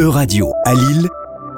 E-Radio à Lille,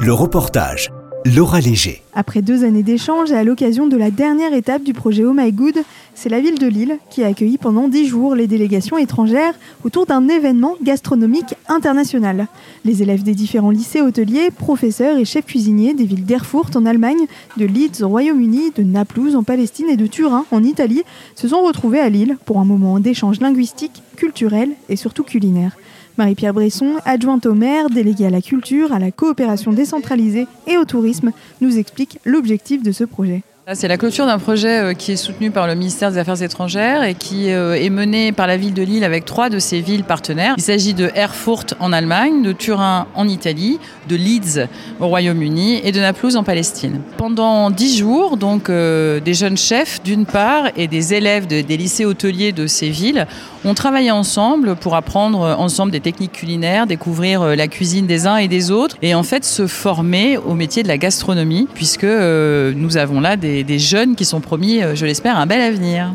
le reportage. Laura Léger. Après deux années d'échanges et à l'occasion de la dernière étape du projet Oh My Good, c'est la ville de Lille qui a accueilli pendant dix jours les délégations étrangères autour d'un événement gastronomique international. Les élèves des différents lycées hôteliers, professeurs et chefs cuisiniers des villes d'Erfurt en Allemagne, de Leeds au Royaume-Uni, de Naplouse en Palestine et de Turin en Italie se sont retrouvés à Lille pour un moment d'échange linguistique, culturel et surtout culinaire. Marie-Pierre Bresson, adjointe au maire, déléguée à la culture, à la coopération décentralisée et au tourisme, nous explique l'objectif de ce projet. C'est la clôture d'un projet euh, qui est soutenu par le ministère des Affaires étrangères et qui euh, est mené par la ville de Lille avec trois de ses villes partenaires. Il s'agit de Erfurt en Allemagne, de Turin en Italie, de Leeds au Royaume-Uni et de Naplouse en Palestine. Pendant dix jours, donc, euh, des jeunes chefs d'une part et des élèves des lycées hôteliers de ces villes ont travaillé ensemble pour apprendre ensemble des techniques culinaires, découvrir la cuisine des uns et des autres et en fait se former au métier de la gastronomie puisque nous avons là des des, jeunes qui sont promis, euh, je l'espère, un bel avenir.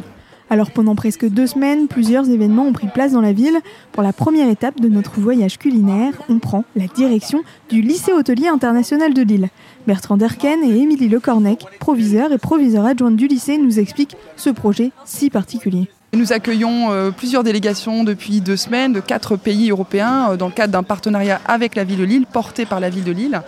Alors pendant presque deux semaines, plusieurs événements ont pris place dans la ville. Pour la première étape de notre voyage culinaire, on prend la direction du lycée hôtelier international de Lille. Bertrand Derken et Émilie Lecornec, proviseurs et proviseurs adjointes du lycée, nous expliquent ce projet si particulier. Nous accueillons euh, plusieurs délégations depuis deux semaines de quatre pays européens euh, dans le cadre d'un partenariat avec la ville de Lille, porté par la ville de Lille,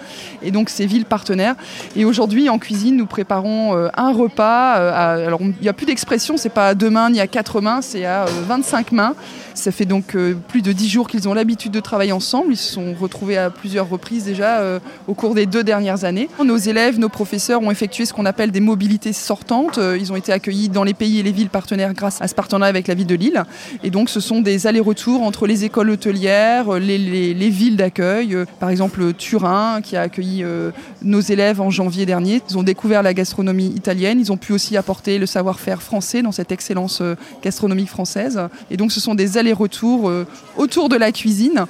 et donc ces villes partenaires. Et aujourd'hui, en cuisine, nous préparons euh, un repas. alors, il n'y a plus d'expression, c'est pas à deux mains ni à quatre mains, c'est à 25 mains. Ça fait donc plus de dix jours qu'ils ont l'habitude de travailler ensemble. Ils se sont retrouvés à plusieurs reprises déjà au cours des deux dernières années. Nos élèves, nos professeurs ont effectué ce qu'on appelle des mobilités sortantes. Ils ont été accueillis dans les pays et les villes partenaires grâce à ce partenariat avec la ville de Lille. Et donc ce sont des allers-retours entre les écoles hôtelières, les, villes d'accueil. Euh, par exemple Turin qui a accueilli euh, nos élèves en janvier dernier. Ils ont découvert la gastronomie italienne. Ils ont pu aussi apporter le savoir-faire français dans cette excellence euh, gastronomique française. Et donc ce sont des allers-retours autour de la cuisine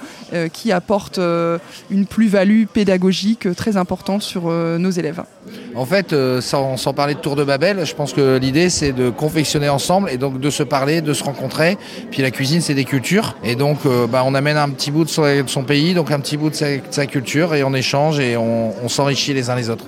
qui apportent une plus-value pédagogique très importante sur nos élèves. En fait, sans, sans parler de Tour de Babel, je pense que l'idée c'est de confectionner ensemble et donc de se parler, de se rencontrer. Puis la cuisine, c'est des cultures. Et donc, euh, bah, on amène un petit bout de son, pays, donc un petit bout de sa, culture, et on échange et on s'enrichit les uns les autres.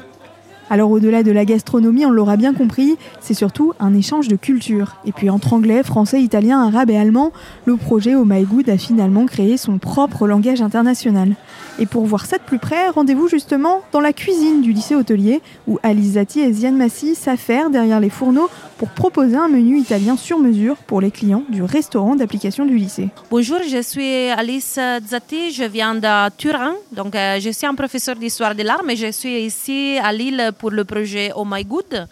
Alors au-delà de la gastronomie, on l'aura bien compris, c'est surtout un échange de culture. Et puis entre anglais, français, italien, arabe et allemand, le projet Oh My Good a finalement créé son propre langage international. Et pour voir ça de plus près, rendez-vous justement dans la cuisine du lycée hôtelier, où Alice Zatti et Ziane Massy s'affairent derrière les fourneaux pour proposer un menu italien sur mesure pour les clients du restaurant d'application du lycée. Bonjour, je suis Alice Zatti, je viens de Turin, donc euh, je suis un professeur d'histoire de l'art, mais je suis ici à Lille pour le projet Oh My Good.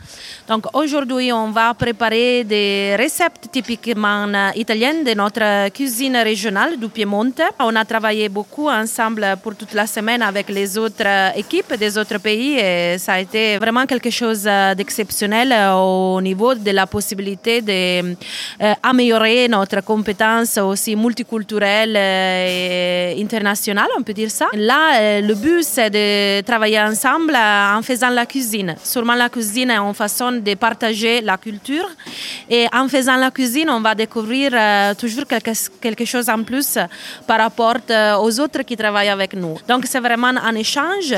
Donc aujourd'hui, on va préparer des recettes typiquement italiennes de notre cuisine régionale du Piemonte. On a travaillé beaucoup ensemble pour toute la semaine avec les autres équipes des autres pays et ça a été vraiment quelque chose d'exceptionnel au niveau de la possibilité d'améliorer euh, notre compétence aussi multiculturelle et internationale, on peut dire ça. Là, euh, le but, c'est de travailler ensemble en faisant la cuisine. Sûrement la cuisine est une façon de partager la culture. Et en faisant la cuisine, on va découvrir euh, toujours quelque, quelque, chose en plus par rapport euh, aux autres qui travaillent avec nous. Donc c'est vraiment un échange.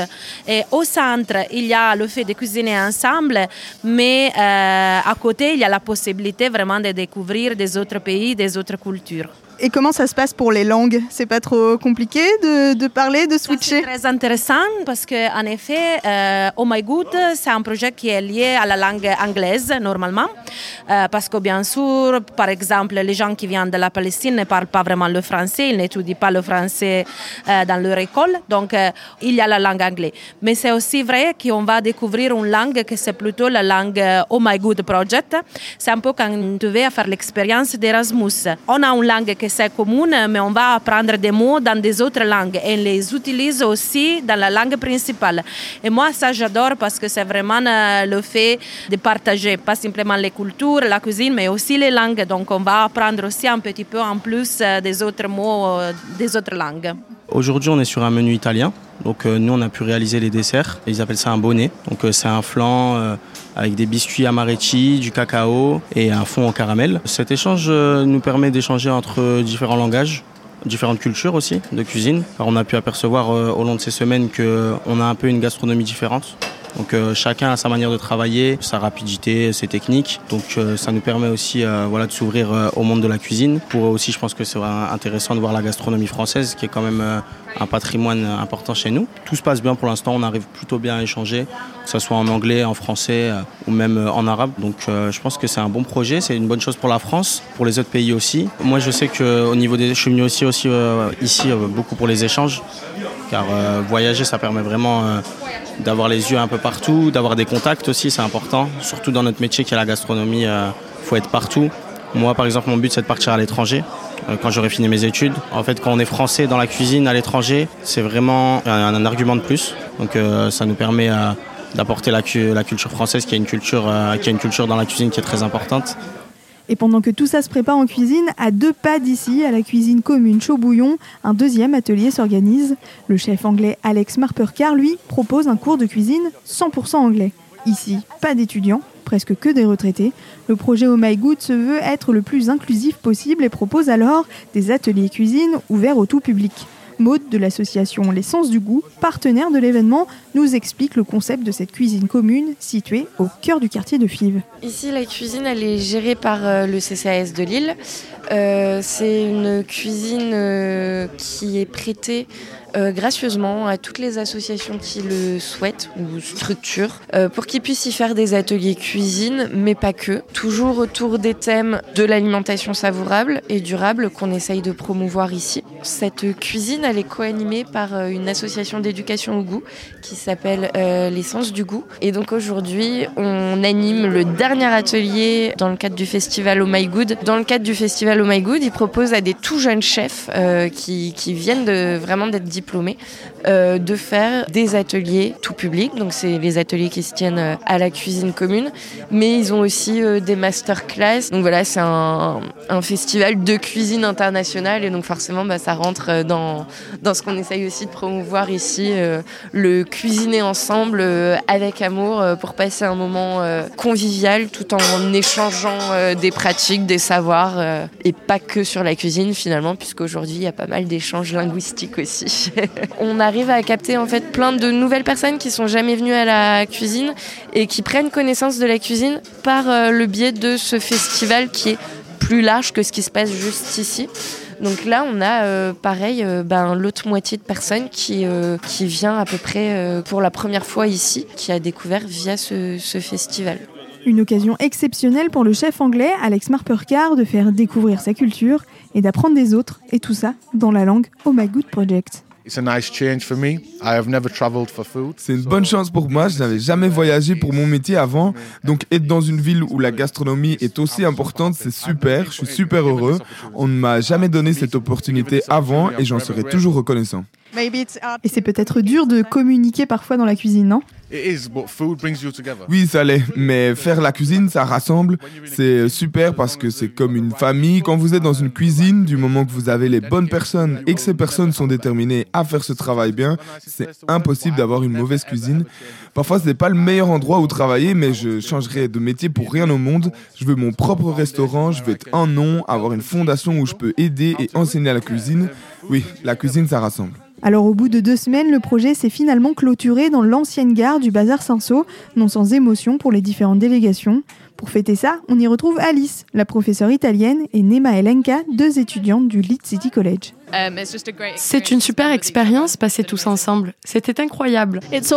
Et au centre, il y a le fait de cuisiner ensemble, mais euh, à côté, il y a la possibilité vraiment de découvrir des autres pays, des autres cultures. Et comment ça se passe pour les langues? C'est pas trop compliqué de, de parler, de switcher C'est très intéressant parce qu'en effet, euh, Oh My Good, c'est un projet qui est lié à la langue anglaise normalement. Euh, parce que bien sûr, par exemple, les gens qui viennent de la Palestine ne parlent pas vraiment le français, ils n'étudient pas le français euh, dans leur école. Donc, il y a la langue anglaise. Mais c'est aussi vrai qu'on va découvrir une langue que c'est plutôt la langue Oh My Good Project. C'est un peu quand tu veux faire l'expérience d'Erasmus. On a une langue qui c'est commun, mais on va apprendre des mots dans des autres langues et les utilise aussi dans la langue principale. Et moi, ça, j'adore parce que c'est vraiment euh, le fait de partager, pas simplement les cultures, la cuisine, mais aussi les langues. Donc, on va apprendre aussi un petit peu en plus euh, des autres mots euh, des autres langues. Aujourd'hui, on est sur un menu italien. Donc nous, on a pu réaliser les desserts. Ils appellent ça un bonnet. Donc c'est un flan avec des biscuits amaretti, du cacao et un fond au caramel. Cet échange nous permet d'échanger entre différents langages différentes cultures aussi de cuisine. Alors, on a pu apercevoir au long de ces semaines qu'on a un peu une gastronomie différente. Donc euh, chacun a sa manière de travailler, sa rapidité, ses techniques. Donc euh, ça nous permet aussi euh, voilà, de s'ouvrir au monde de la cuisine. Pour eux aussi, je pense que c'est intéressant de voir la gastronomie française, qui est quand même un patrimoine important chez nous. Tout se passe bien pour l'instant, on arrive plutôt bien à échanger, que ce soit en anglais, en français ou même en arabe. Donc je pense que c'est un bon projet, c'est une bonne chose pour la France, pour les autres pays aussi. Moi je sais qu'au niveau des... Je suis venu aussi, aussi ici beaucoup pour les échanges, car voyager ça permet vraiment d'avoir les yeux un peu partout, d'avoir des contacts aussi, c'est important. Surtout dans notre métier qui est la gastronomie, il euh, faut être partout. Moi, par exemple, mon but, c'est de partir à l'étranger euh, quand j'aurai fini mes études. En fait, quand on est français dans la cuisine à l'étranger, c'est vraiment un, argument de plus. Donc, euh, ça nous permet d'apporter la, culture française, qui a qui a une culture dans la cuisine qui est très importante. Et pendant que tout ça se prépare en cuisine, à deux pas d'ici, à la cuisine commune Chaud-Bouillon, un deuxième atelier s'organise. Le chef anglais Alex Marpercar, lui, propose un cours de cuisine 100% anglais. Ici, pas d'étudiants, presque que des retraités. Le projet Oh My Good se veut être le plus inclusif possible et propose alors des ateliers cuisine ouverts au tout public. Maude de l'association Les Sens du Goût, partenaire de l'événement, nous explique le concept de cette cuisine commune située au cœur du quartier de Fives. Ici, la cuisine, elle est gérée par euh, le CCAS de Lille. Euh, c'est une cuisine euh, qui est prêtée euh, gracieusement à toutes les associations qui le souhaitent ou structurent pour qu'ils puissent y faire des ateliers cuisine, mais pas que. Toujours autour des thèmes de l'alimentation savourable et durable qu'on essaye de promouvoir ici. Cette cuisine, elle est co-animée par une association d'éducation au goût qui s'appelle l'essence du goût. Et donc aujourd'hui, on anime le dernier atelier dans le cadre du festival Oh My Good. Dans le cadre du festival Oh My Good, ils proposent à des tout jeunes chefs qui, qui, viennent de vraiment d'être diplômés, euh, de faire des ateliers tout public. Donc c'est les ateliers qui se tiennent euh, à la cuisine commune, mais ils ont aussi euh, des masterclass. Donc voilà, c'est un, festival de cuisine internationale et donc forcément bah, ça rentre dans, ce qu'on essaye aussi de promouvoir ici, le cuisiner ensemble avec amour pour passer un moment convivial tout en échangeant des pratiques, des savoirs pas que sur la cuisine finalement, puisqu'aujourd'hui il y a pas mal d'échanges linguistiques aussi. on arrive à capter en fait plein de nouvelles personnes qui sont jamais venues à la cuisine et qui prennent connaissance de la cuisine par euh, le biais de ce festival qui est plus large que ce qui se passe juste ici. Donc là, on a euh, pareil euh, ben, l'autre moitié de personnes qui, qui vient à peu près pour la première fois ici, qui a découvert via ce, festival. Une occasion exceptionnelle pour le chef anglais Alex Marpercar de faire découvrir sa culture et d'apprendre des autres, et tout ça dans la langue Oh My Good Project. C'est une bonne chance pour moi. Je n'avais jamais voyagé pour mon métier avant. Donc être dans une ville où la gastronomie est aussi importante, c'est super. Je suis super heureux. On ne m'a jamais donné cette opportunité avant et j'en serai toujours reconnaissant. Et c'est peut-être dur de communiquer parfois dans la cuisine, non? Oui, ça l'est. Mais faire la cuisine, ça rassemble. C'est super parce que c'est comme une famille. Quand vous êtes dans une cuisine, du moment que vous avez les bonnes personnes et que ces personnes sont déterminées à faire ce travail bien, c'est impossible d'avoir une mauvaise cuisine. Parfois, ce n'est pas le meilleur endroit où travailler, mais je changerai de métier pour rien au monde. Je veux mon propre restaurant, je veux être un nom, avoir une fondation où je peux aider et enseigner à la cuisine. Oui, la cuisine, ça rassemble. Alors au bout de deux semaines, le projet s'est finalement clôturé dans l'ancienne gare du Bazar Saint-Sau, non sans émotion pour les différentes délégations. Pour fêter ça, on y retrouve Alice, la professeure italienne, et Nema Elenka, deux étudiantes du Leeds City College. Um, C'est une super expérience passer tous ensemble. C'était incroyable. C'est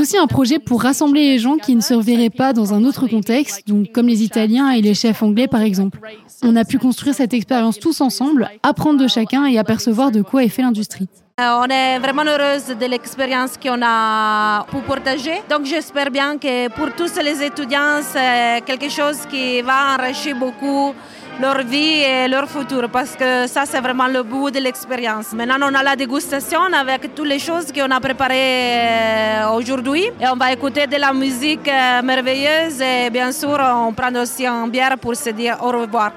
aussi un projet pour rassembler les gens qui ne se reverraient pas dans un autre contexte, donc comme les Italiens et les chefs anglais par exemple. On a pu construire cette expérience tous ensemble, apprendre de chacun et apercevoir de quoi est fait l'industrie. Euh, on est vraiment heureuse de l'expérience qu'on a pu partager. Donc j'espère bien que pour tous les étudiants, c'est quelque chose qui va enrichir beaucoup leur vie et leur futur parce que ça c'est vraiment le bout de l'expérience. Maintenant on a la dégustation avec toutes les choses qu'on a préparées euh, aujourd'hui et on va écouter de la musique euh, merveilleuse et bien sûr on prend aussi un bière pour se dire au revoir.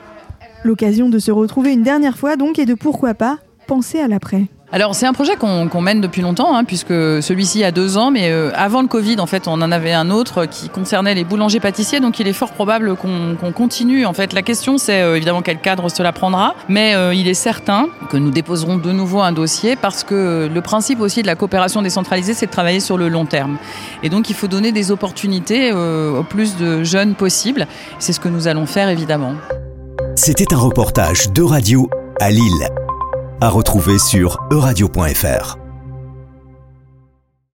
L'occasion de se retrouver une dernière fois donc et de pourquoi pas penser à l'après. Alors c'est un projet qu'on mène depuis longtemps, hein, puisque celui-ci a deux ans, mais euh, avant le Covid, en fait, on en avait un autre qui concernait les boulangers-pâtissiers, donc il est fort probable qu'on continue. En fait, la question c'est euh, évidemment quel cadre cela prendra, mais euh, il est certain que nous déposerons de nouveau un dossier parce que le principe aussi de la coopération décentralisée, c'est de travailler sur le long terme. Et donc il faut donner des opportunités au plus de jeunes possible. C'est ce que nous allons faire évidemment. C'était un reportage de radio à Lille à retrouver sur euradio.fr.